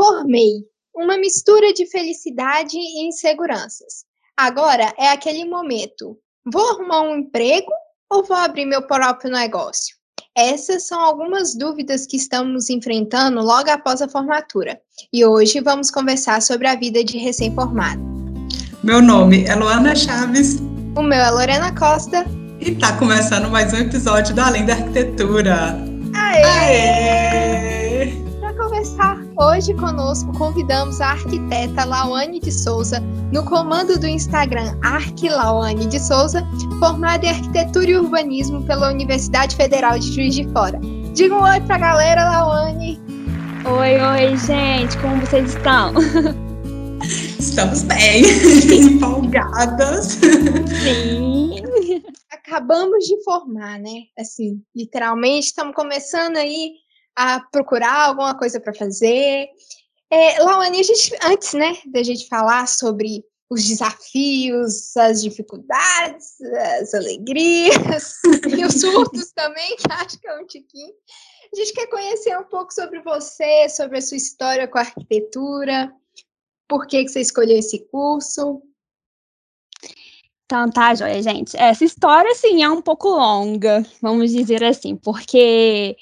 Formei. Uma mistura de felicidade e inseguranças. Agora é aquele momento. Vou arrumar um emprego ou vou abrir meu próprio negócio? Essas são algumas dúvidas que estamos enfrentando logo após a formatura. E hoje vamos conversar sobre a vida de recém-formado. Meu nome é Luana Chaves. O meu é Lorena Costa. E tá começando mais um episódio do Além da Arquitetura. Aê! Aê! Conversar hoje conosco, convidamos a arquiteta Lawane de Souza, no comando do Instagram Arquilawane de Souza, formada em Arquitetura e Urbanismo pela Universidade Federal de Juiz de Fora. Diga um oi pra galera, Lawane! Oi, oi, gente, como vocês estão? Estamos bem, empolgadas. Sim. Acabamos de formar, né? Assim, literalmente, estamos começando aí a procurar alguma coisa para fazer. É, a gente, antes, né, da gente falar sobre os desafios, as dificuldades, as alegrias e os surtos também, que acho que é um tiquinho. A gente quer conhecer um pouco sobre você, sobre a sua história com a arquitetura, por que, que você escolheu esse curso? Então, tá, joia, gente. Essa história, assim, é um pouco longa, vamos dizer assim, porque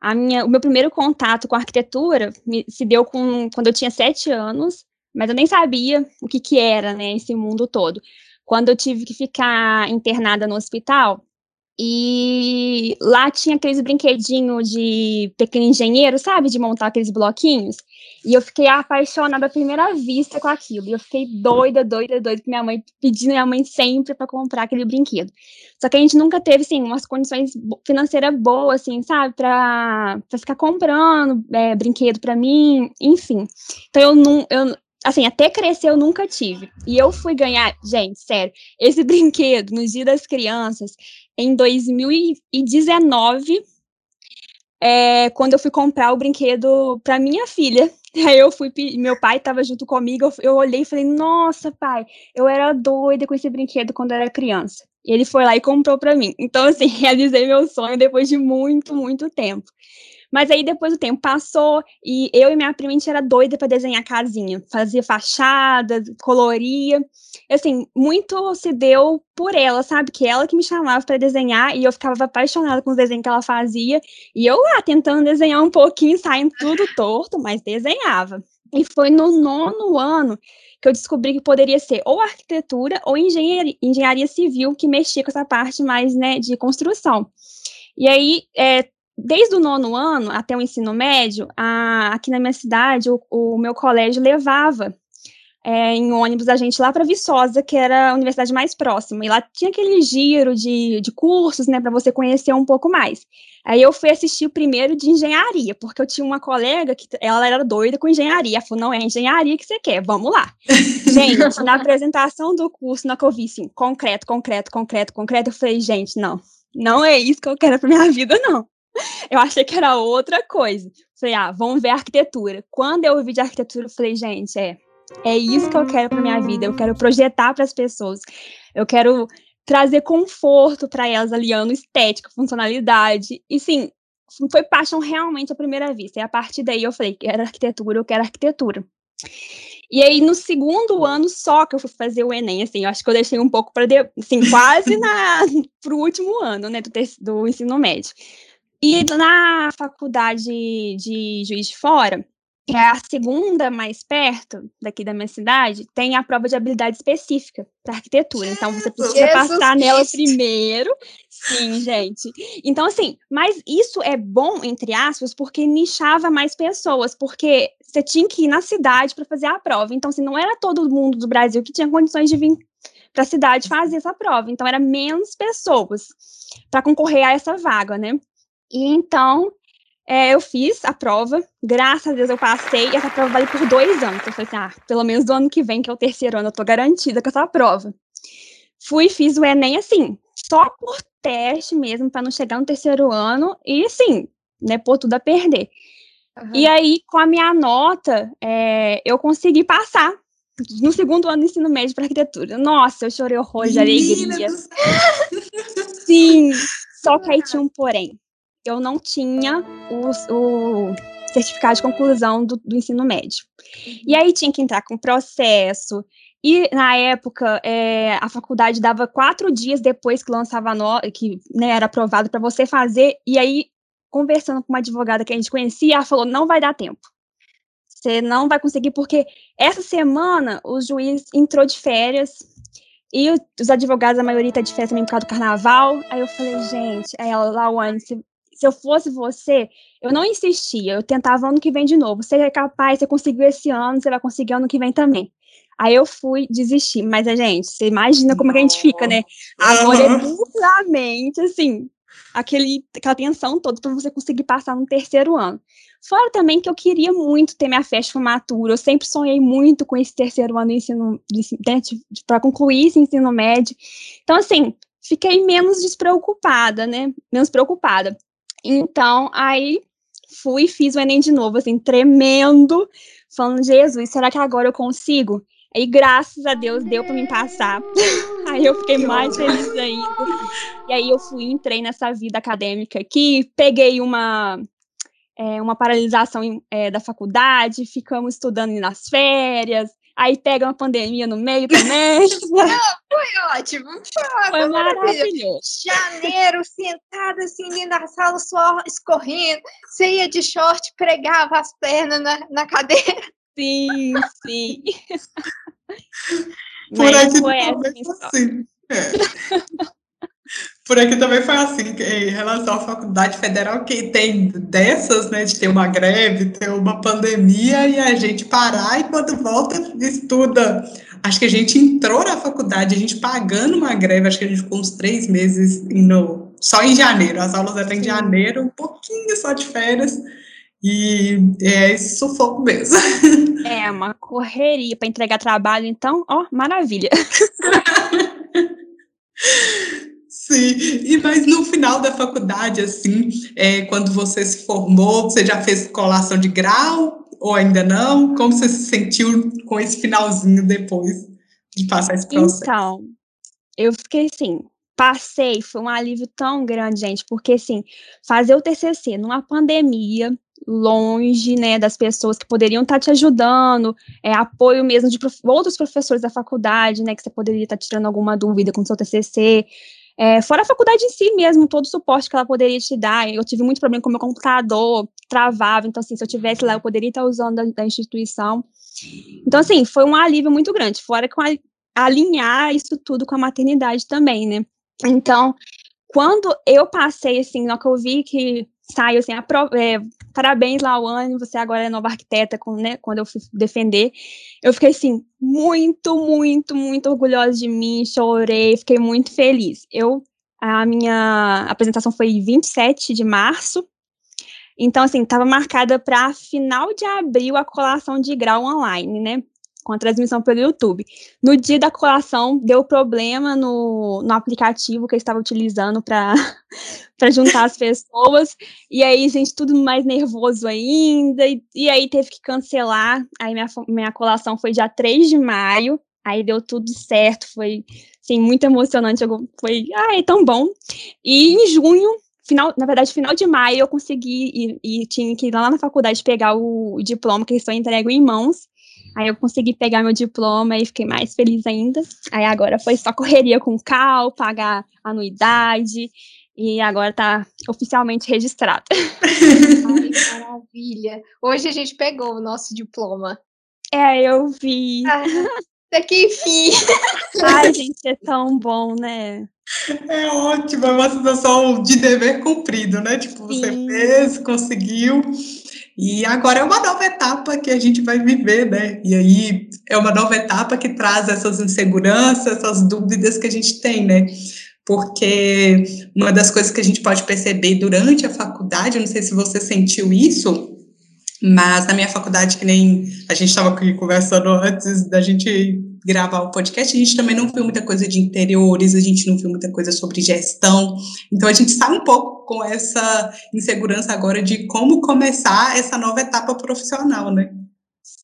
a minha, o meu primeiro contato com a arquitetura me, se deu com, quando eu tinha sete anos, mas eu nem sabia o que, que era, né, esse mundo todo. Quando eu tive que ficar internada no hospital, e lá tinha aqueles brinquedinhos de pequeno engenheiro, sabe? De montar aqueles bloquinhos. E eu fiquei apaixonada à primeira vista com aquilo. E eu fiquei doida, doida, doida, minha mãe pedindo minha mãe sempre para comprar aquele brinquedo. Só que a gente nunca teve, assim, umas condições financeiras boas, assim, sabe? Pra ficar comprando é, brinquedo para mim, enfim. Então eu não. Eu, assim, até crescer eu nunca tive. E eu fui ganhar, gente, sério, esse brinquedo no Dia das Crianças em 2019, é, quando eu fui comprar o brinquedo para minha filha. Aí eu fui, meu pai estava junto comigo, eu, eu olhei e falei, nossa, pai, eu era doida com esse brinquedo quando era criança. E ele foi lá e comprou para mim. Então, assim, realizei meu sonho depois de muito, muito tempo. Mas aí depois o tempo passou e eu e minha prima a gente era doida para desenhar casinha, fazia fachada, coloria. Assim, muito se deu por ela, sabe? Que ela que me chamava para desenhar e eu ficava apaixonada com os desenhos que ela fazia. E eu lá tentando desenhar um pouquinho, saindo tudo torto, mas desenhava. E foi no nono ano que eu descobri que poderia ser ou arquitetura ou engenharia, engenharia civil, que mexia com essa parte mais né, de construção. E aí, é, desde o nono ano até o ensino médio, a, aqui na minha cidade, o, o meu colégio levava é, em ônibus a gente lá para Viçosa, que era a universidade mais próxima. E lá tinha aquele giro de, de cursos, né, para você conhecer um pouco mais. Aí eu fui assistir o primeiro de engenharia, porque eu tinha uma colega que ela era doida com engenharia. Ela falou: não é engenharia que você quer, vamos lá. gente, na apresentação do curso, na que eu vi assim, concreto, concreto, concreto, concreto, eu falei: gente, não, não é isso que eu quero para minha vida, não. Eu achei que era outra coisa. Falei, ah, vamos ver arquitetura. Quando eu ouvi de arquitetura, eu falei, gente, é, é isso que eu quero para minha vida. Eu quero projetar para as pessoas. Eu quero trazer conforto para elas, aliando estética, funcionalidade. E sim, foi paixão realmente à primeira vista. E a partir daí eu falei, quero arquitetura, eu quero arquitetura. E aí, no segundo ano só que eu fui fazer o Enem, assim, eu acho que eu deixei um pouco para, assim, quase na, pro último ano, né, do, do ensino médio. E na faculdade de Juiz de Fora, que é a segunda mais perto daqui da minha cidade, tem a prova de habilidade específica para arquitetura. Então você precisa Jesus passar Cristo. nela primeiro. Sim, gente. Então, assim, mas isso é bom, entre aspas, porque nichava mais pessoas, porque você tinha que ir na cidade para fazer a prova. Então, assim, não era todo mundo do Brasil que tinha condições de vir para a cidade fazer essa prova. Então, era menos pessoas para concorrer a essa vaga, né? E então, é, eu fiz a prova, graças a Deus eu passei, e essa prova vale por dois anos. Então, eu falei assim, ah, pelo menos do ano que vem, que é o terceiro ano, eu tô garantida com essa prova. Fui, fiz o Enem, assim, só por teste mesmo, para não chegar no terceiro ano, e assim, né, pôr tudo a perder. Uhum. E aí, com a minha nota, é, eu consegui passar no segundo ano do ensino médio para arquitetura. Nossa, eu chorei horror de alegria. Sim, só que aí tinha um porém eu não tinha o, o certificado de conclusão do, do ensino médio. E aí tinha que entrar com processo, e na época, é, a faculdade dava quatro dias depois que lançava a nota, que né, era aprovado para você fazer. E aí, conversando com uma advogada que a gente conhecia, ela falou: não vai dar tempo. Você não vai conseguir, porque essa semana o juiz entrou de férias e os advogados, a maioria está de férias também por causa do carnaval. Aí eu falei, gente, aí ela, Lawane, se, eu fosse você, eu não insistia, eu tentava ano que vem de novo. Você é capaz, você conseguiu esse ano, você vai conseguir ano que vem também. Aí eu fui desistir. Mas, gente, você imagina como é que a gente fica, né? Agora é duplamente, assim, aquele, aquela tensão toda para você conseguir passar no terceiro ano. Fora também que eu queria muito ter minha festa de formatura, eu sempre sonhei muito com esse terceiro ano de ensino, né, para concluir esse ensino médio. Então, assim, fiquei menos despreocupada, né? Menos preocupada. Então, aí fui e fiz o Enem de novo, assim, tremendo, falando, Jesus, será que agora eu consigo? Aí, graças a Deus, deu para me passar. aí eu fiquei mais feliz ainda. E aí eu fui, entrei nessa vida acadêmica aqui, peguei uma, é, uma paralisação é, da faculdade, ficamos estudando nas férias, aí pega uma pandemia no meio também. foi ótimo, foi, foi maravilhoso. Janeiro, sentada assim dentro da sala, suor escorrendo, você ia de short, pregava as pernas na, na cadeira. Sim, sim. Por aqui também foi assim. É. Por aqui também foi assim, em relação à faculdade federal, que tem dessas, né, de ter uma greve, ter uma pandemia e a gente parar e quando volta estuda. Acho que a gente entrou na faculdade, a gente pagando uma greve, acho que a gente ficou uns três meses no, só em janeiro, as aulas eram em janeiro, um pouquinho só de férias, e é esse sufoco mesmo. É, uma correria para entregar trabalho, então, ó, maravilha. Sim, e mas no final da faculdade, assim, é, quando você se formou, você já fez colação de grau ou ainda não? Como você se sentiu com esse finalzinho depois de passar esse processo? Então, eu fiquei assim, passei, foi um alívio tão grande, gente, porque assim, fazer o TCC numa pandemia, longe, né, das pessoas que poderiam estar tá te ajudando, é, apoio mesmo de prof outros professores da faculdade, né, que você poderia estar tá tirando alguma dúvida com o seu TCC, é, fora a faculdade em si mesmo, todo o suporte que ela poderia te dar, eu tive muito problema com o meu computador, travava, então assim, se eu tivesse lá, eu poderia estar usando da, da instituição, então assim, foi um alívio muito grande, fora com a, alinhar isso tudo com a maternidade também, né, então, quando eu passei, assim, na que eu vi que saiu assim, é, parabéns, Lawane, você agora é nova arquiteta, com, né, quando eu fui defender, eu fiquei assim, muito, muito, muito orgulhosa de mim, chorei, fiquei muito feliz. Eu, a minha apresentação foi 27 de março, então, assim, estava marcada para final de abril a colação de grau online, né? Com a transmissão pelo YouTube. No dia da colação, deu problema no, no aplicativo que eu estava utilizando para juntar as pessoas, e aí, gente, tudo mais nervoso ainda, e, e aí teve que cancelar. Aí minha, minha colação foi dia 3 de maio, aí deu tudo certo, foi, assim, muito emocionante, foi, ai, tão bom. E em junho, final, na verdade, final de maio, eu consegui e, e tinha que ir lá na faculdade pegar o, o diploma que eles estão entregue em mãos. Aí eu consegui pegar meu diploma e fiquei mais feliz ainda. Aí agora foi só correria com cal, pagar anuidade e agora tá oficialmente registrado. Ai, maravilha. Hoje a gente pegou o nosso diploma. É, eu vi. Ah, daqui enfim. Ai, gente, é tão bom, né? É ótimo, é uma sensação de dever cumprido, né? Tipo, Sim. você fez, conseguiu. E agora é uma nova etapa que a gente vai viver, né? E aí é uma nova etapa que traz essas inseguranças, essas dúvidas que a gente tem, né? Porque uma das coisas que a gente pode perceber durante a faculdade, eu não sei se você sentiu isso, mas na minha faculdade, que nem a gente estava conversando antes da gente gravar o podcast, a gente também não viu muita coisa de interiores, a gente não viu muita coisa sobre gestão. Então a gente está um pouco com essa insegurança agora de como começar essa nova etapa profissional, né?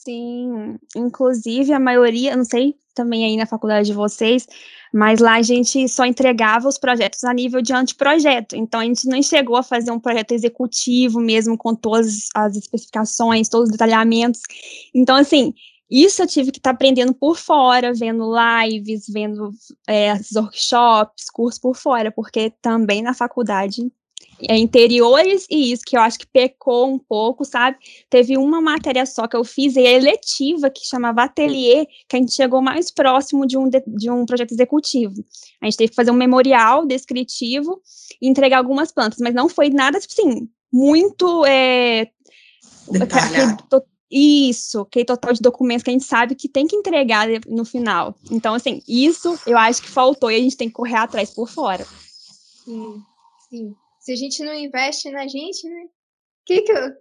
Sim, inclusive a maioria, não sei também aí na faculdade de vocês, mas lá a gente só entregava os projetos a nível de anteprojeto. Então a gente não chegou a fazer um projeto executivo mesmo com todas as especificações, todos os detalhamentos. Então, assim, isso eu tive que estar tá aprendendo por fora, vendo lives, vendo é, workshops, cursos por fora, porque também na faculdade interiores e isso que eu acho que pecou um pouco, sabe? Teve uma matéria só que eu fiz, e é eletiva, que chamava Atelier, que a gente chegou mais próximo de um, de, de um projeto executivo. A gente teve que fazer um memorial descritivo e entregar algumas plantas, mas não foi nada, tipo assim, muito. É, isso, aquele total de documentos que a gente sabe que tem que entregar no final. Então, assim, isso eu acho que faltou e a gente tem que correr atrás por fora. Sim, sim. Se a gente não investe na gente, né? Que que eu,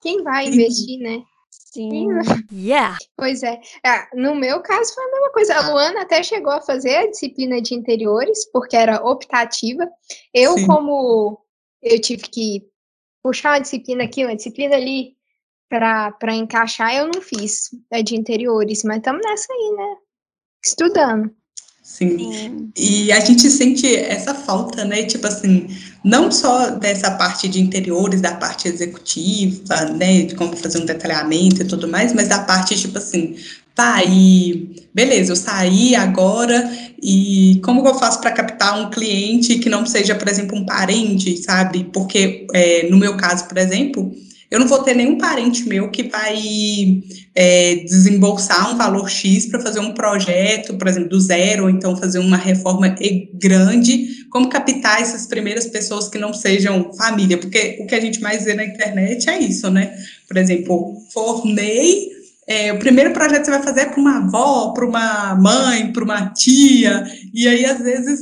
quem vai investir, né? Sim. Yeah. Pois é. Ah, no meu caso foi a mesma coisa. A Luana até chegou a fazer a disciplina de interiores, porque era optativa. Eu, Sim. como eu tive que puxar uma disciplina aqui, uma disciplina ali, para encaixar, eu não fiz a de interiores, mas estamos nessa aí, né? Estudando. Sim. Sim. E a gente sente essa falta, né? Tipo assim, não só dessa parte de interiores, da parte executiva, né? De como fazer um detalhamento e tudo mais, mas da parte, tipo assim, tá, e beleza, eu saí agora e como eu faço para captar um cliente que não seja, por exemplo, um parente, sabe? Porque é, no meu caso, por exemplo, eu não vou ter nenhum parente meu que vai é, desembolsar um valor X para fazer um projeto, por exemplo, do zero, ou então fazer uma reforma grande. Como captar essas primeiras pessoas que não sejam família? Porque o que a gente mais vê na internet é isso, né? Por exemplo, formei. É, o primeiro projeto que você vai fazer é para uma avó, para uma mãe, para uma tia, e aí às vezes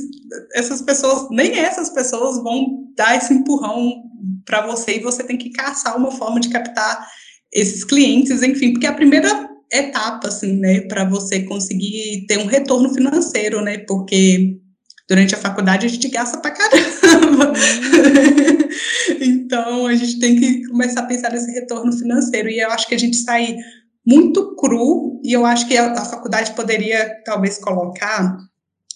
essas pessoas, nem essas pessoas vão dar esse empurrão para você e você tem que caçar uma forma de captar esses clientes, enfim, porque a primeira etapa, assim, né, para você conseguir ter um retorno financeiro, né, porque durante a faculdade a gente gasta pra caramba. então, a gente tem que começar a pensar nesse retorno financeiro, e eu acho que a gente sai muito cru, e eu acho que a, a faculdade poderia, talvez, colocar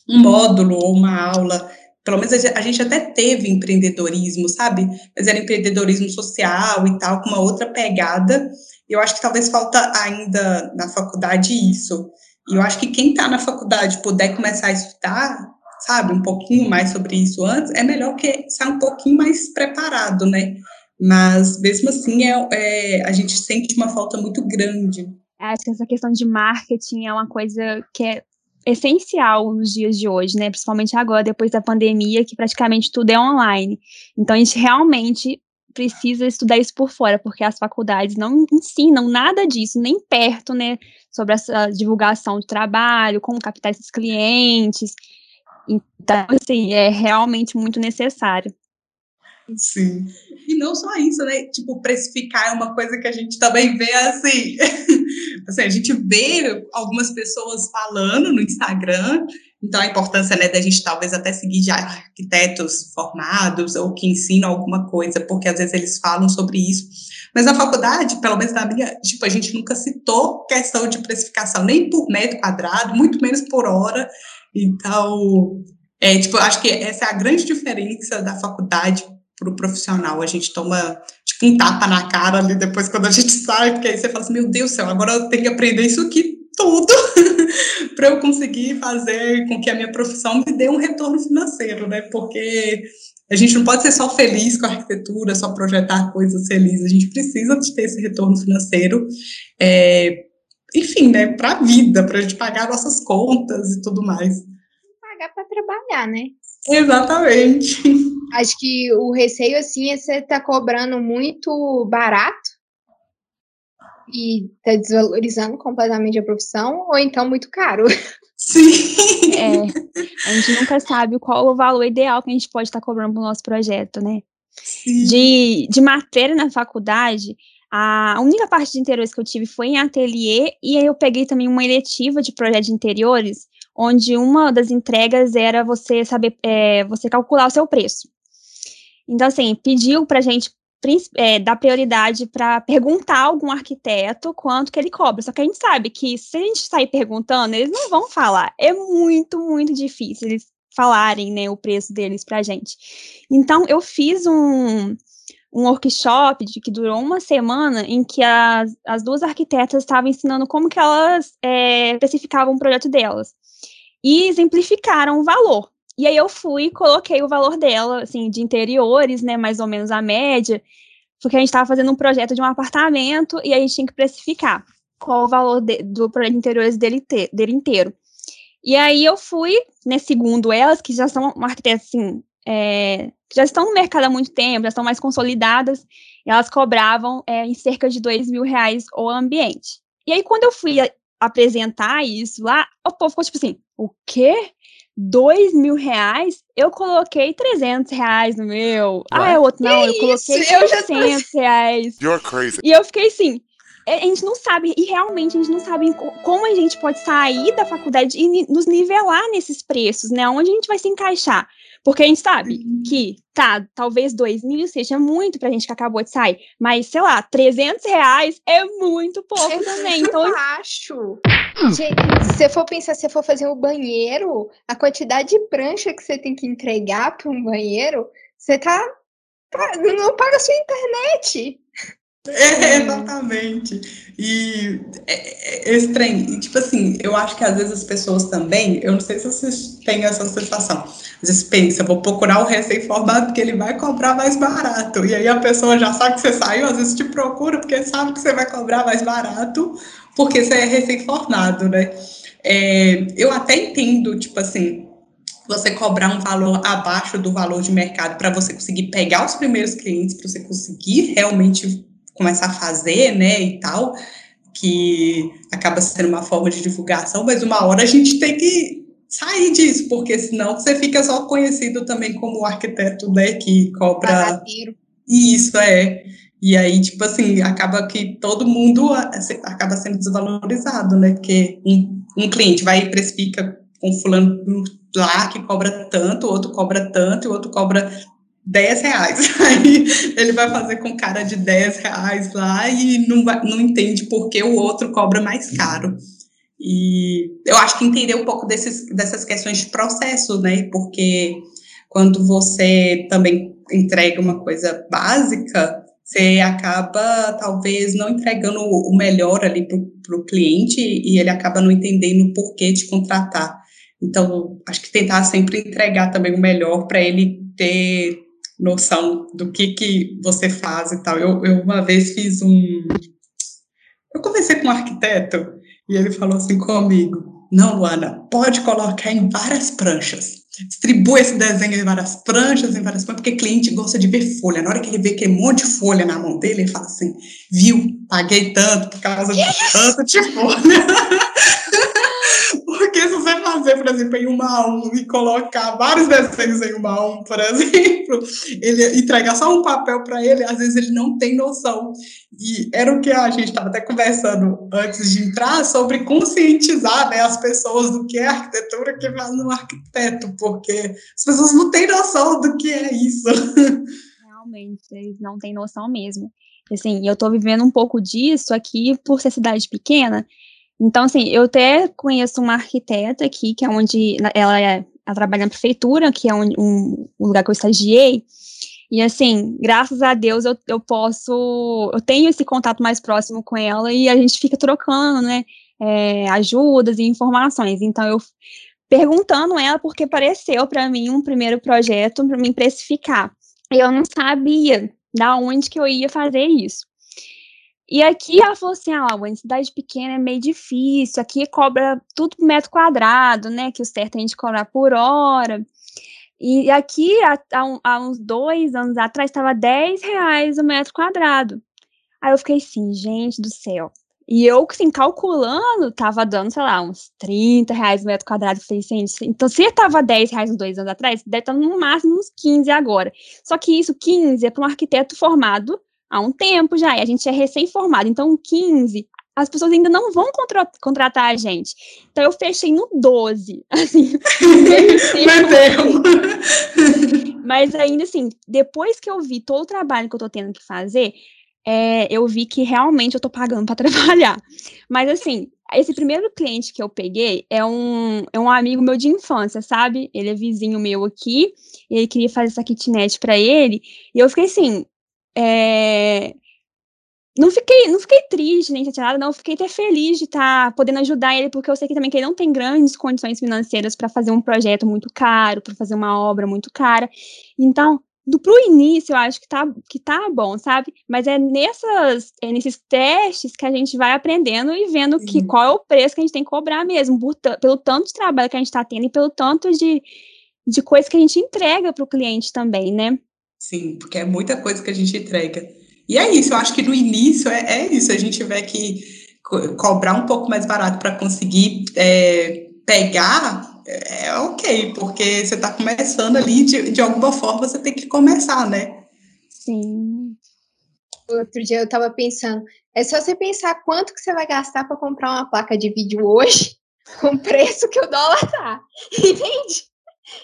um módulo ou uma aula pelo menos a gente até teve empreendedorismo, sabe? Mas era empreendedorismo social e tal, com uma outra pegada. Eu acho que talvez falta ainda na faculdade isso. E eu acho que quem está na faculdade puder começar a estudar, sabe, um pouquinho mais sobre isso antes, é melhor que sair um pouquinho mais preparado, né? Mas mesmo assim, é, é, a gente sente uma falta muito grande. Acho que essa questão de marketing é uma coisa que é essencial nos dias de hoje, né? Principalmente agora, depois da pandemia, que praticamente tudo é online. Então, a gente realmente precisa estudar isso por fora, porque as faculdades não ensinam nada disso, nem perto, né? Sobre essa divulgação de trabalho, como captar esses clientes. Então, assim, é realmente muito necessário. Sim. E não só isso, né? Tipo, precificar é uma coisa que a gente também vê assim. assim a gente vê algumas pessoas falando no Instagram, então a importância né, da gente talvez até seguir já arquitetos formados ou que ensinam alguma coisa, porque às vezes eles falam sobre isso. Mas na faculdade, pelo menos na minha, tipo, a gente nunca citou questão de precificação, nem por metro quadrado, muito menos por hora. Então, é, tipo, acho que essa é a grande diferença da faculdade para o profissional. A gente toma tipo um tapa na cara ali depois quando a gente sai, porque aí você fala assim, meu Deus do céu, agora eu tenho que aprender isso aqui tudo para eu conseguir fazer com que a minha profissão me dê um retorno financeiro, né? Porque a gente não pode ser só feliz com a arquitetura, só projetar coisas felizes. A gente precisa de ter esse retorno financeiro, é, enfim, né? Para a vida, para a gente pagar nossas contas e tudo mais. Pagar para trabalhar, né? Exatamente. Acho que o receio, assim, é você tá cobrando muito barato e tá desvalorizando completamente a profissão, ou então muito caro. Sim. É, a gente nunca sabe qual o valor ideal que a gente pode estar tá cobrando para o nosso projeto, né? Sim. De, de matéria na faculdade, a única parte de interiores que eu tive foi em ateliê, e aí eu peguei também uma eletiva de projeto de interiores, onde uma das entregas era você saber, é, você calcular o seu preço. Então, assim, pediu pra gente é, dar prioridade para perguntar a algum arquiteto quanto que ele cobra. Só que a gente sabe que se a gente sair perguntando, eles não vão falar. É muito, muito difícil eles falarem né, o preço deles para a gente. Então, eu fiz um, um workshop de, que durou uma semana em que as, as duas arquitetas estavam ensinando como que elas é, especificavam o projeto delas. E exemplificaram o valor. E aí eu fui e coloquei o valor dela, assim, de interiores, né, mais ou menos a média, porque a gente estava fazendo um projeto de um apartamento e a gente tinha que precificar qual o valor de, do projeto de interiores dele, dele inteiro. E aí eu fui, né, segundo elas, que já são arquitetas, assim, é, já estão no mercado há muito tempo, já estão mais consolidadas, elas cobravam é, em cerca de dois mil reais o ambiente. E aí, quando eu fui apresentar isso lá, o povo ficou tipo assim, o quê? Dois mil reais? Eu coloquei 300 reais no meu. Ah, é outro, não, eu coloquei 600 reais. You're crazy. E eu fiquei assim, é, a gente não sabe, e realmente a gente não sabe como a gente pode sair da faculdade e nos nivelar nesses preços, né? Onde a gente vai se encaixar. Porque a gente sabe uhum. que, tá, talvez dois mil seja muito pra gente que acabou de sair, mas, sei lá, 300 reais é muito pouco é também. Então, eu acho. Gente, se for pensar, se for fazer o um banheiro, a quantidade de prancha que você tem que entregar para um banheiro, você tá. Não paga a sua internet. É, exatamente. E é, é, esse trem, tipo assim, eu acho que às vezes as pessoas também, eu não sei se vocês têm essa sensação, às vezes pensa, vou procurar o recém-formado porque ele vai cobrar mais barato. E aí a pessoa já sabe que você saiu, às vezes te procura porque sabe que você vai cobrar mais barato porque você é recém-formado, né? É, eu até entendo, tipo assim, você cobrar um valor abaixo do valor de mercado para você conseguir pegar os primeiros clientes, para você conseguir realmente começar a fazer, né, e tal, que acaba sendo uma forma de divulgação, mas uma hora a gente tem que sair disso, porque senão você fica só conhecido também como arquiteto, né, que cobra... Barateiro. Isso, é. E aí, tipo assim, acaba que todo mundo acaba sendo desvalorizado, né, porque um, um cliente vai e precifica com fulano lá que cobra tanto, o outro cobra tanto, e o outro cobra 10 reais. Aí ele vai fazer com cara de 10 reais lá e não, vai, não entende por que o outro cobra mais caro. E eu acho que entender um pouco desses, dessas questões de processo, né? Porque quando você também entrega uma coisa básica, você acaba talvez não entregando o melhor ali para o cliente e ele acaba não entendendo o porquê de contratar. Então, acho que tentar sempre entregar também o melhor para ele ter noção do que, que você faz e tal. Eu, eu uma vez fiz um. Eu conversei com um arquiteto e ele falou assim comigo: Não, Luana, pode colocar em várias pranchas. Distribua esse desenho em várias pranchas, em várias pranchas, porque cliente gosta de ver folha. Na hora que ele vê aquele monte de folha na mão dele, ele fala assim: Viu, paguei tanto por causa de tanto de folha. Fazer, por exemplo, em uma a um e colocar vários desenhos em uma a um, por exemplo, ele entregar só um papel para ele, às vezes ele não tem noção. E era o que a gente estava até conversando antes de entrar sobre conscientizar né, as pessoas do que é arquitetura que faz um arquiteto, porque as pessoas não têm noção do que é isso. Realmente, eles não têm noção mesmo. Assim, eu estou vivendo um pouco disso aqui por ser cidade pequena, então, assim, eu até conheço uma arquiteta aqui, que é onde ela, é, ela trabalha na prefeitura, que é um, um, um, lugar que eu estagiei. E, assim, graças a Deus eu, eu posso, eu tenho esse contato mais próximo com ela e a gente fica trocando, né, é, ajudas e informações. Então, eu perguntando ela, porque apareceu para mim um primeiro projeto para me precificar. Eu não sabia da onde que eu ia fazer isso. E aqui ela falou assim: ah, em cidade pequena é meio difícil, aqui cobra tudo por metro quadrado, né? Que o certo é a gente cobrar por hora. E aqui, há, há uns dois anos atrás, estava 10 reais o metro quadrado. Aí eu fiquei assim, gente do céu. E eu, assim, calculando, tava dando, sei lá, uns 30 reais o metro quadrado. Falei, gente, então se tava 10 reais uns dois anos atrás, deve estar no máximo uns 15 agora. Só que isso, 15, é para um arquiteto formado há um tempo já, e a gente é recém-formado, então 15, as pessoas ainda não vão contra contratar a gente. Então eu fechei no 12, assim. Mas ainda assim, depois que eu vi todo o trabalho que eu tô tendo que fazer, é, eu vi que realmente eu tô pagando para trabalhar. Mas assim, esse primeiro cliente que eu peguei é um, é um amigo meu de infância, sabe? Ele é vizinho meu aqui, e ele queria fazer essa kitnet para ele, e eu fiquei assim, é, não fiquei, não fiquei triste nem chateada, não, fiquei até feliz de estar tá podendo ajudar ele, porque eu sei que também que ele não tem grandes condições financeiras para fazer um projeto muito caro, para fazer uma obra muito cara. Então, do pro início, eu acho que tá, que tá bom, sabe? Mas é, nessas, é nesses testes que a gente vai aprendendo e vendo que qual é o preço que a gente tem que cobrar mesmo, por, pelo tanto de trabalho que a gente está tendo e pelo tanto de, de coisa que a gente entrega para o cliente também, né? Sim, porque é muita coisa que a gente entrega. E é isso, eu acho que no início é, é isso, a gente tiver que co cobrar um pouco mais barato para conseguir é, pegar, é, é ok, porque você está começando ali, de, de alguma forma você tem que começar, né? Sim. Outro dia eu estava pensando, é só você pensar quanto que você vai gastar para comprar uma placa de vídeo hoje, com o preço que o dólar tá, entende?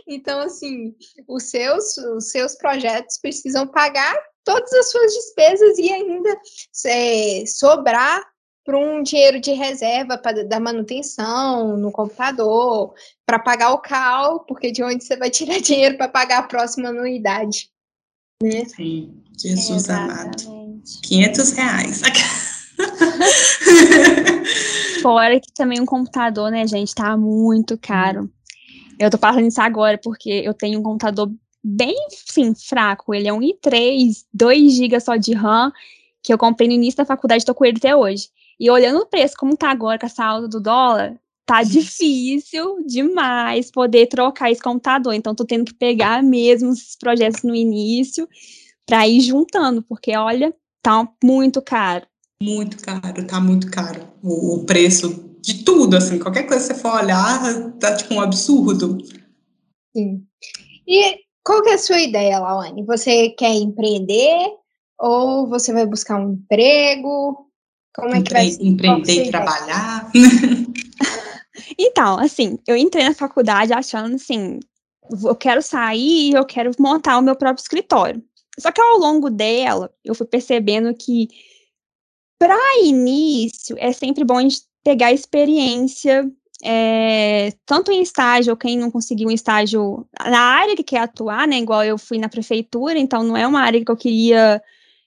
Então, assim, os seus, os seus projetos precisam pagar todas as suas despesas e ainda é, sobrar para um dinheiro de reserva para dar manutenção no computador, para pagar o cal, porque de onde você vai tirar dinheiro para pagar a próxima anuidade? Né? Sim, Jesus Exatamente. amado. 500 reais. Fora que também um computador, né, gente, tá muito caro. Eu tô falando isso agora porque eu tenho um computador bem, sim, fraco. Ele é um i3, 2 GB só de RAM, que eu comprei no início da faculdade, tô com ele até hoje. E olhando o preço, como tá agora com essa alta do dólar, tá difícil demais poder trocar esse computador. Então, tô tendo que pegar mesmo esses projetos no início para ir juntando, porque olha, tá muito caro. Muito caro, tá muito caro. O, o preço de tudo, assim, qualquer coisa que você for olhar, tá tipo um absurdo. Sim. E qual que é a sua ideia, Lawane? Você quer empreender ou você vai buscar um emprego? Como é que vai ser? Empreender e trabalhar? então, assim, eu entrei na faculdade achando assim, eu quero sair e eu quero montar o meu próprio escritório. Só que ao longo dela, eu fui percebendo que para início é sempre bom a gente pegar experiência é, tanto em estágio, ou quem não conseguiu um estágio na área que quer atuar, né? Igual eu fui na prefeitura, então não é uma área que eu queria,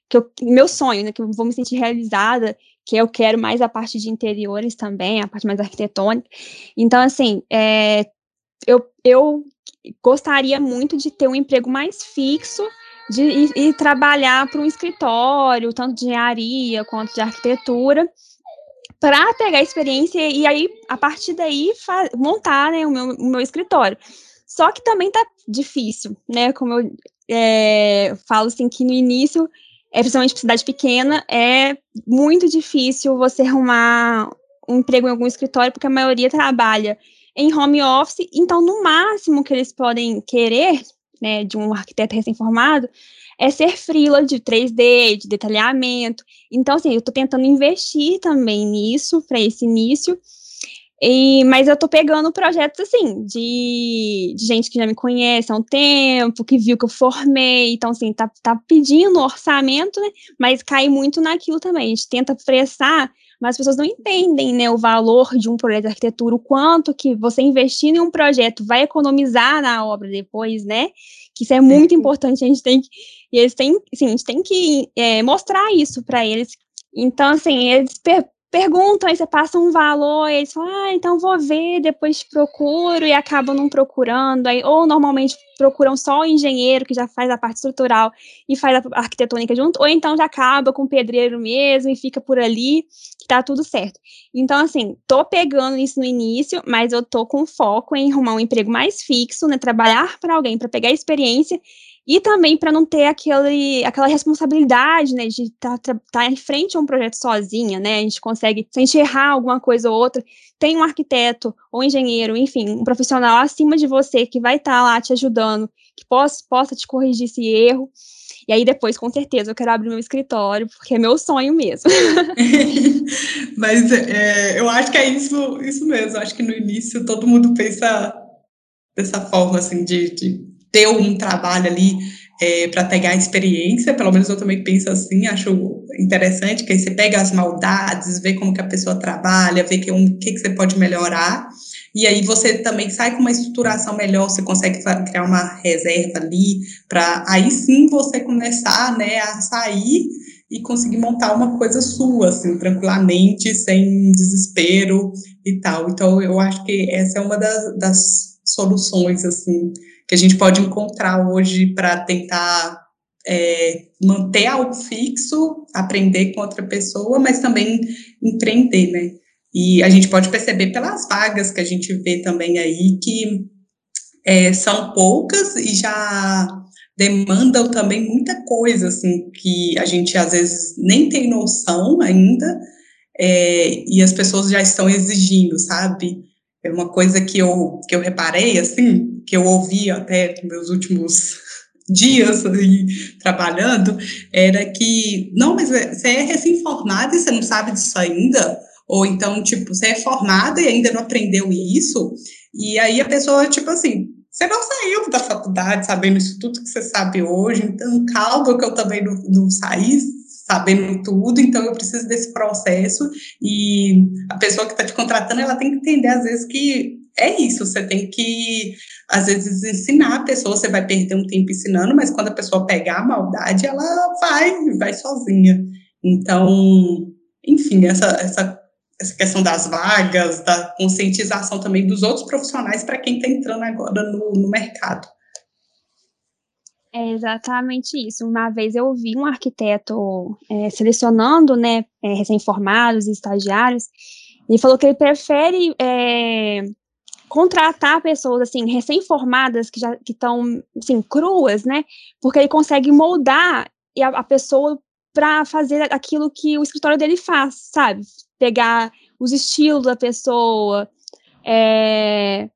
que eu, meu sonho, né? Que eu vou me sentir realizada, que eu quero mais a parte de interiores também, a parte mais arquitetônica. Então, assim, é, eu, eu gostaria muito de ter um emprego mais fixo de, e, e trabalhar para um escritório, tanto de engenharia quanto de arquitetura, para pegar experiência e aí, a partir daí, montar né, o, meu, o meu escritório. Só que também tá difícil, né? Como eu é, falo assim, que no início, é, principalmente para cidade pequena, é muito difícil você arrumar um emprego em algum escritório, porque a maioria trabalha em home office, então, no máximo que eles podem querer, né, de um arquiteto recém-formado, é ser frila de 3D, de detalhamento. Então, assim, eu estou tentando investir também nisso, para esse início. E, mas eu tô pegando projetos assim, de, de, gente que já me conhece há um tempo, que viu que eu formei, então assim, tá, tá pedindo orçamento, né? Mas cai muito naquilo também. A gente tenta pressar, mas as pessoas não entendem, né, o valor de um projeto de arquitetura, o quanto que você investindo em um projeto vai economizar na obra depois, né? Que isso é muito importante, a gente tem que e eles têm, assim, a gente tem que é, mostrar isso para eles. Então, assim, eles per perguntam, aí você passa um valor, e eles falam, ah, então vou ver, depois procuro, e acabam não procurando, aí, ou normalmente procuram só o engenheiro que já faz a parte estrutural e faz a arquitetônica junto, ou então já acaba com o pedreiro mesmo e fica por ali, que tá tudo certo. Então, assim, tô pegando isso no início, mas eu tô com foco em arrumar um emprego mais fixo, né, trabalhar para alguém, para pegar experiência e também para não ter aquele, aquela responsabilidade, né, de estar tá, tá, tá em frente a um projeto sozinha, né, a gente consegue, se a gente errar alguma coisa ou outra, tem um arquiteto ou engenheiro, enfim, um profissional acima de você que vai estar tá lá te ajudando, que possa, possa te corrigir esse erro, e aí depois, com certeza, eu quero abrir meu escritório, porque é meu sonho mesmo. Mas é, eu acho que é isso, isso mesmo. Acho que no início todo mundo pensa dessa forma, assim, de, de ter um trabalho ali é, para pegar a experiência, pelo menos eu também penso assim, acho interessante, que aí você pega as maldades, vê como que a pessoa trabalha, vê que, um, que, que você pode melhorar, e aí você também sai com uma estruturação melhor, você consegue criar uma reserva ali, para aí sim você começar, né, a sair e conseguir montar uma coisa sua, assim, tranquilamente, sem desespero e tal. Então, eu acho que essa é uma das, das soluções, assim, que a gente pode encontrar hoje para tentar é, manter algo fixo, aprender com outra pessoa, mas também empreender, né? E a gente pode perceber pelas vagas que a gente vê também aí que é, são poucas e já demandam também muita coisa, assim, que a gente às vezes nem tem noção ainda, é, e as pessoas já estão exigindo, sabe? É uma coisa que eu, que eu reparei, assim, que eu ouvi até nos meus últimos dias aí, trabalhando, era que, não, mas você é recém-formado e você não sabe disso ainda, ou então, tipo, você é formada e ainda não aprendeu isso, e aí a pessoa, tipo assim, você não saiu da faculdade sabendo isso tudo que você sabe hoje, então calma que eu também não, não saí sabendo tudo, então eu preciso desse processo e a pessoa que está te contratando, ela tem que entender às vezes que é isso, você tem que às vezes ensinar a pessoa, você vai perder um tempo ensinando, mas quando a pessoa pegar a maldade, ela vai, vai sozinha. Então, enfim, essa, essa, essa questão das vagas, da conscientização também dos outros profissionais para quem está entrando agora no, no mercado. É exatamente isso. Uma vez eu vi um arquiteto é, selecionando, né, é, recém-formados e estagiários, e falou que ele prefere é, contratar pessoas assim recém-formadas que já que estão assim cruas, né, porque ele consegue moldar a, a pessoa para fazer aquilo que o escritório dele faz, sabe? Pegar os estilos da pessoa, é,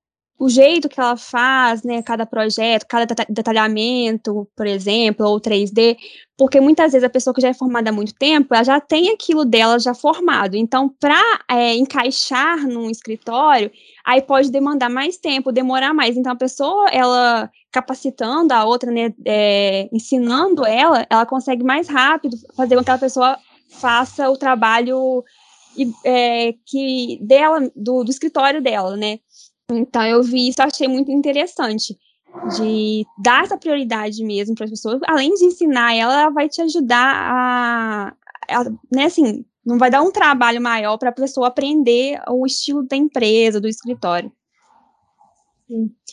o jeito que ela faz, né, cada projeto, cada detalhamento, por exemplo, ou 3D, porque muitas vezes a pessoa que já é formada há muito tempo, ela já tem aquilo dela já formado. Então, para é, encaixar num escritório, aí pode demandar mais tempo, demorar mais. Então, a pessoa, ela capacitando a outra, né, é, ensinando ela, ela consegue mais rápido fazer com que a pessoa faça o trabalho é, que dela, do, do escritório dela, né? Então, eu vi isso, achei muito interessante, de dar essa prioridade mesmo para as pessoas, além de ensinar ela, ela vai te ajudar a, a, né, assim, não vai dar um trabalho maior para a pessoa aprender o estilo da empresa, do escritório.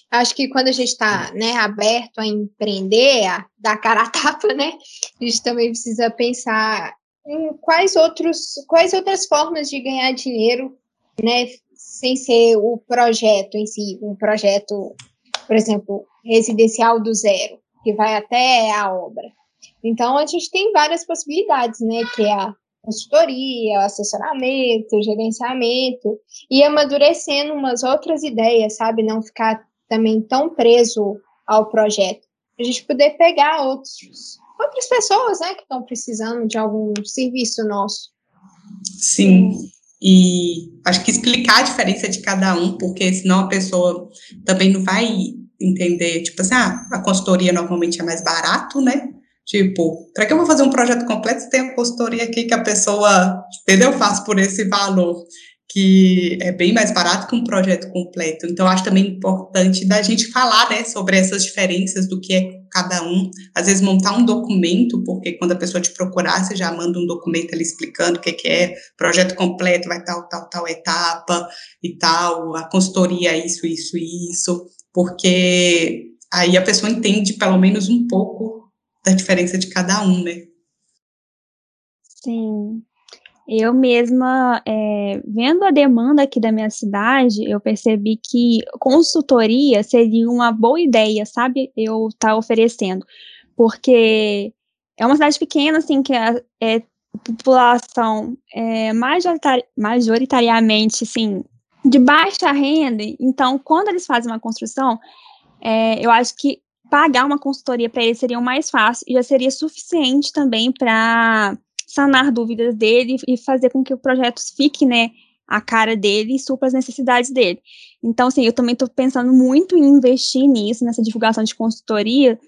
Acho que quando a gente está né, aberto a empreender, a dar cara a tapa, né, a gente também precisa pensar em quais, outros, quais outras formas de ganhar dinheiro né, sem ser o projeto em si, um projeto, por exemplo, residencial do zero, que vai até a obra. Então, a gente tem várias possibilidades, né, que é a consultoria, assessoramento, gerenciamento, e amadurecendo umas outras ideias, sabe? Não ficar também tão preso ao projeto. A gente poder pegar outros, outras pessoas, né, que estão precisando de algum serviço nosso. Sim. E acho que explicar a diferença de cada um, porque senão a pessoa também não vai entender, tipo assim, ah, a consultoria normalmente é mais barato, né? Tipo, para que eu vou fazer um projeto completo se tem a consultoria aqui que a pessoa, entendeu? Faz por esse valor que é bem mais barato que um projeto completo. Então, acho também importante da gente falar né, sobre essas diferenças do que é cada um. Às vezes, montar um documento, porque quando a pessoa te procurar, você já manda um documento ali explicando o que, que é, projeto completo, vai tal, tal, tal etapa e tal, a consultoria, isso, isso, isso, porque aí a pessoa entende pelo menos um pouco da diferença de cada um, né? Sim, eu mesma, é, vendo a demanda aqui da minha cidade, eu percebi que consultoria seria uma boa ideia, sabe? Eu estar tá oferecendo. Porque é uma cidade pequena, assim, que é, é população é, majoritariamente, assim, de baixa renda. Então, quando eles fazem uma construção, é, eu acho que pagar uma consultoria para eles seria o mais fácil e já seria suficiente também para sanar dúvidas dele e fazer com que o projeto fique, né, a cara dele e supra as necessidades dele. Então, assim, eu também estou pensando muito em investir nisso, nessa divulgação de consultoria,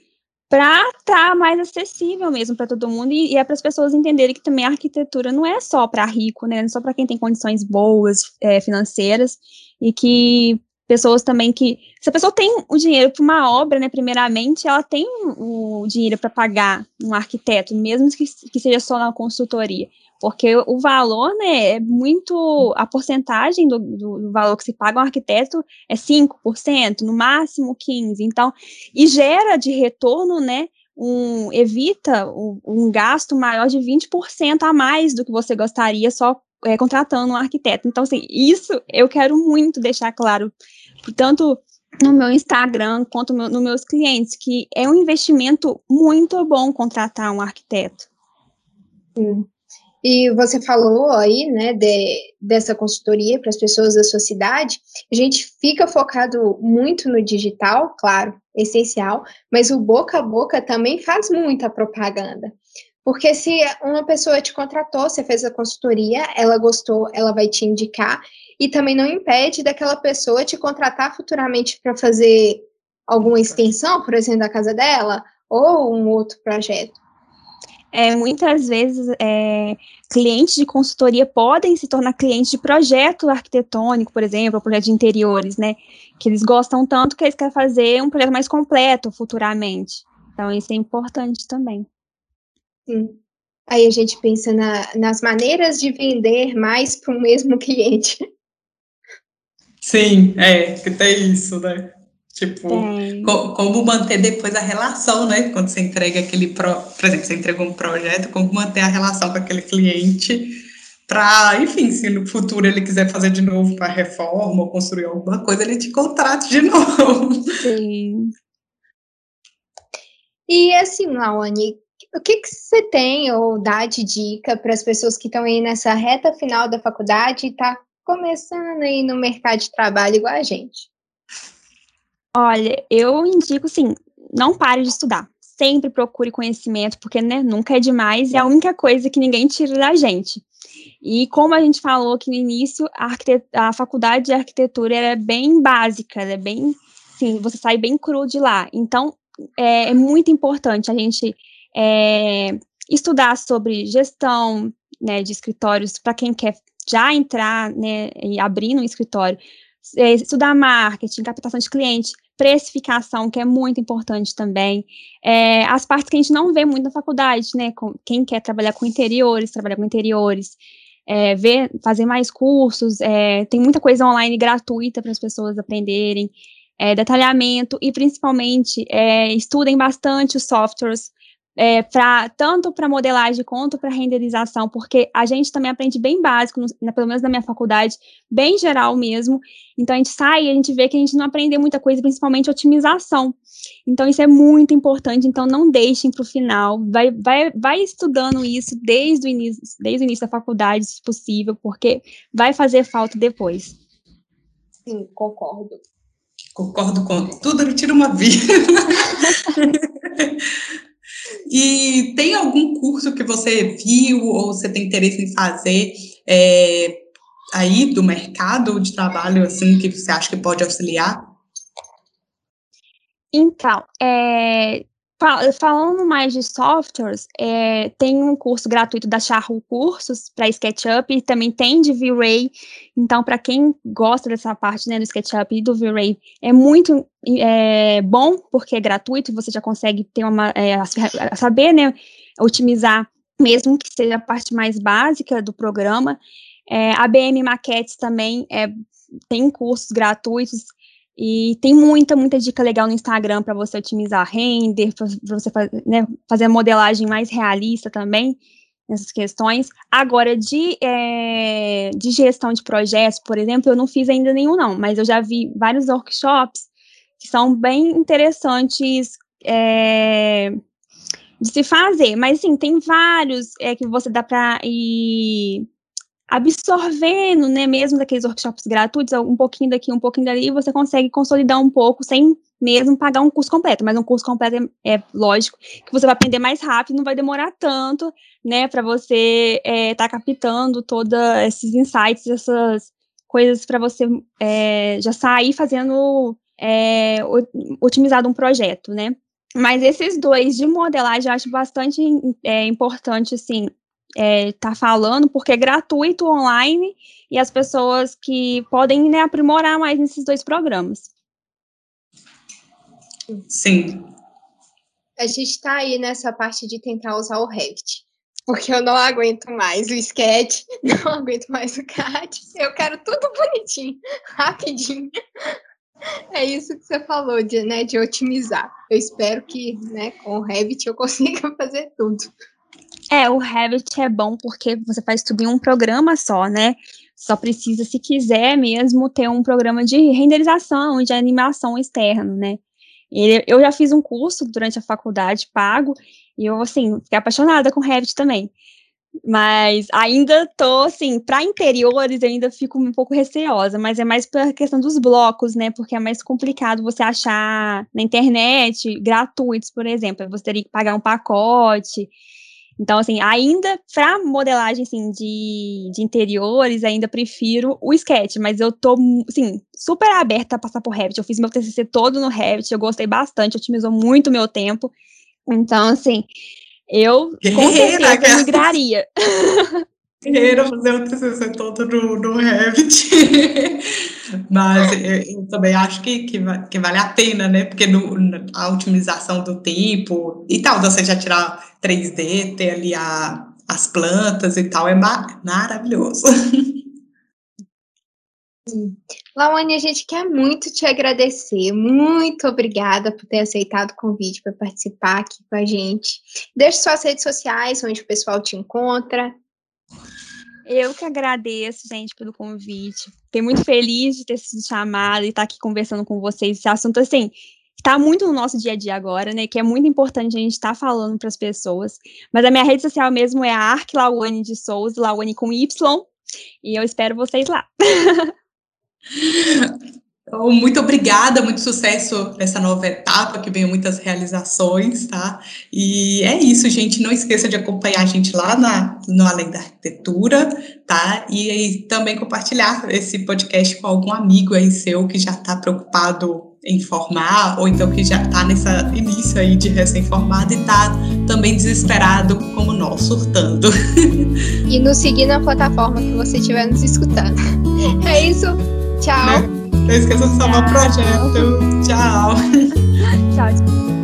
para estar tá mais acessível mesmo para todo mundo e, e é para as pessoas entenderem que também a arquitetura não é só para rico, né? Não é só para quem tem condições boas é, financeiras e que pessoas também que se a pessoa tem o dinheiro para uma obra, né, primeiramente, ela tem o dinheiro para pagar um arquiteto, mesmo que, que seja só na consultoria. Porque o valor, né, é muito, a porcentagem do, do, valor que se paga um arquiteto é 5%, no máximo 15%, então, e gera de retorno, né, um, evita um, um gasto maior de 20% a mais do que você gostaria só é, contratando um arquiteto. Então, assim, isso eu quero muito deixar claro, tanto no meu Instagram quanto no, nos meus clientes, que é um investimento muito bom contratar um arquiteto. Sim. E você falou aí, né, de, dessa consultoria para as pessoas da sua cidade. A gente fica focado muito no digital, claro, essencial, mas o boca a boca também faz muita propaganda. Porque se uma pessoa te contratou, você fez a consultoria, ela gostou, ela vai te indicar, e também não impede daquela pessoa te contratar futuramente para fazer alguma extensão, por exemplo, da casa dela, ou um outro projeto é, muitas vezes é, clientes de consultoria podem se tornar clientes de projeto arquitetônico, por exemplo, ou projeto de interiores, né? Que eles gostam tanto que eles querem fazer um projeto mais completo futuramente. Então, isso é importante também. Sim. Aí a gente pensa na, nas maneiras de vender mais para o mesmo cliente. Sim, é, que tem isso, né? Tipo, co como manter depois a relação, né? Quando você entrega aquele, pro, por exemplo, você entregou um projeto, como manter a relação com aquele cliente para, enfim, se no futuro ele quiser fazer de novo para reforma ou construir alguma coisa, ele te contrata de novo. Sim. E assim, Laone, o que, que você tem ou dá de dica para as pessoas que estão aí nessa reta final da faculdade e tá começando aí no mercado de trabalho igual a gente? Olha, eu indico, sim, não pare de estudar. Sempre procure conhecimento, porque né, nunca é demais e é a única coisa que ninguém tira da gente. E como a gente falou aqui no início, a, a faculdade de arquitetura é bem básica, é bem, sim, você sai bem cru de lá. Então, é, é muito importante a gente é, estudar sobre gestão né, de escritórios para quem quer já entrar né, e abrir um escritório, é, estudar marketing, captação de cliente, precificação, que é muito importante também. É, as partes que a gente não vê muito na faculdade, né? Com, quem quer trabalhar com interiores, trabalhar com interiores, é, ver, fazer mais cursos, é, tem muita coisa online gratuita para as pessoas aprenderem, é, detalhamento e principalmente é, estudem bastante os softwares é, pra, tanto para modelagem quanto para renderização, porque a gente também aprende bem básico, no, pelo menos na minha faculdade, bem geral mesmo. Então a gente sai e a gente vê que a gente não aprende muita coisa, principalmente otimização. Então isso é muito importante. Então não deixem para o final, vai, vai, vai estudando isso desde o início, desde o início da faculdade, se possível, porque vai fazer falta depois. Sim, concordo. Concordo com tudo, ele tira uma vida. E tem algum curso que você viu ou você tem interesse em fazer é, aí do mercado de trabalho, assim, que você acha que pode auxiliar? Então, é, falando mais de softwares, é, tem um curso gratuito da Charro Cursos para SketchUp e também tem de V-Ray. Então, para quem gosta dessa parte né, do SketchUp e do V-Ray, é muito é, bom porque é gratuito você já consegue ter uma é, saber, né, otimizar, mesmo que seja a parte mais básica do programa. É, a BM Maquettes também é, tem cursos gratuitos e tem muita, muita dica legal no Instagram para você otimizar render, para você né, fazer a modelagem mais realista também, nessas questões. Agora, de, é, de gestão de projetos, por exemplo, eu não fiz ainda nenhum, não, mas eu já vi vários workshops que são bem interessantes é, de se fazer. Mas, sim, tem vários é, que você dá para ir absorvendo, né, mesmo daqueles workshops gratuitos, um pouquinho daqui, um pouquinho dali, você consegue consolidar um pouco sem mesmo pagar um curso completo, mas um curso completo é, é lógico que você vai aprender mais rápido, não vai demorar tanto, né, para você estar é, tá captando todos esses insights, essas coisas para você é, já sair fazendo é, otimizado um projeto, né? Mas esses dois de modelagem eu acho bastante é, importante, assim, é, tá falando, porque é gratuito online e as pessoas que podem né, aprimorar mais nesses dois programas. Sim. A gente está aí nessa parte de tentar usar o Revit, porque eu não aguento mais o Sketch, não aguento mais o CAD, eu quero tudo bonitinho, rapidinho. É isso que você falou, de, né, de otimizar. Eu espero que né, com o Revit eu consiga fazer tudo. É, o Revit é bom porque você faz tudo em um programa só, né? Só precisa, se quiser mesmo, ter um programa de renderização, de animação externo, né? eu já fiz um curso durante a faculdade pago, e eu, assim, fiquei apaixonada com Revit também. Mas ainda tô, assim, para interiores ainda fico um pouco receosa, mas é mais pela questão dos blocos, né? Porque é mais complicado você achar na internet gratuitos, por exemplo. Você teria que pagar um pacote. Então, assim, ainda para modelagem assim, de, de interiores, ainda prefiro o sketch, mas eu tô, assim, super aberta a passar por Revit. Eu fiz meu TCC todo no Revit, eu gostei bastante, otimizou muito meu tempo. Então, assim, eu com certeza migraria. Guerreira fazer o TCC todo no, no Revit. Mas eu, também acho que, que, que, vale a pena, né? Porque no, a otimização do tempo e tal, você já tirar 3D, ter ali a, as plantas e tal, é mar maravilhoso. Lawane, a gente quer muito te agradecer. Muito obrigada por ter aceitado o convite para participar aqui com a gente. Deixe suas redes sociais, onde o pessoal te encontra. Eu que agradeço, gente, pelo convite. Fiquei muito feliz de ter sido chamada e estar aqui conversando com vocês. Esse assunto, assim, está muito no nosso dia a dia agora, né? Que é muito importante a gente estar tá falando para as pessoas. Mas a minha rede social mesmo é a Arc Lawane de Souza, Lawane com Y. E eu espero vocês lá. Então, muito obrigada, muito sucesso nessa nova etapa, que venham muitas realizações, tá? E é isso, gente. Não esqueça de acompanhar a gente lá na, no Além da Arquitetura, tá? E, e também compartilhar esse podcast com algum amigo aí seu que já está preocupado em formar, ou então que já está nessa início aí de recém-formado e está também desesperado como nós, surtando. E nos seguir na plataforma que você estiver nos escutando. É isso. Tchau. Não esqueça de salvar o projeto. Tchau. Tchau.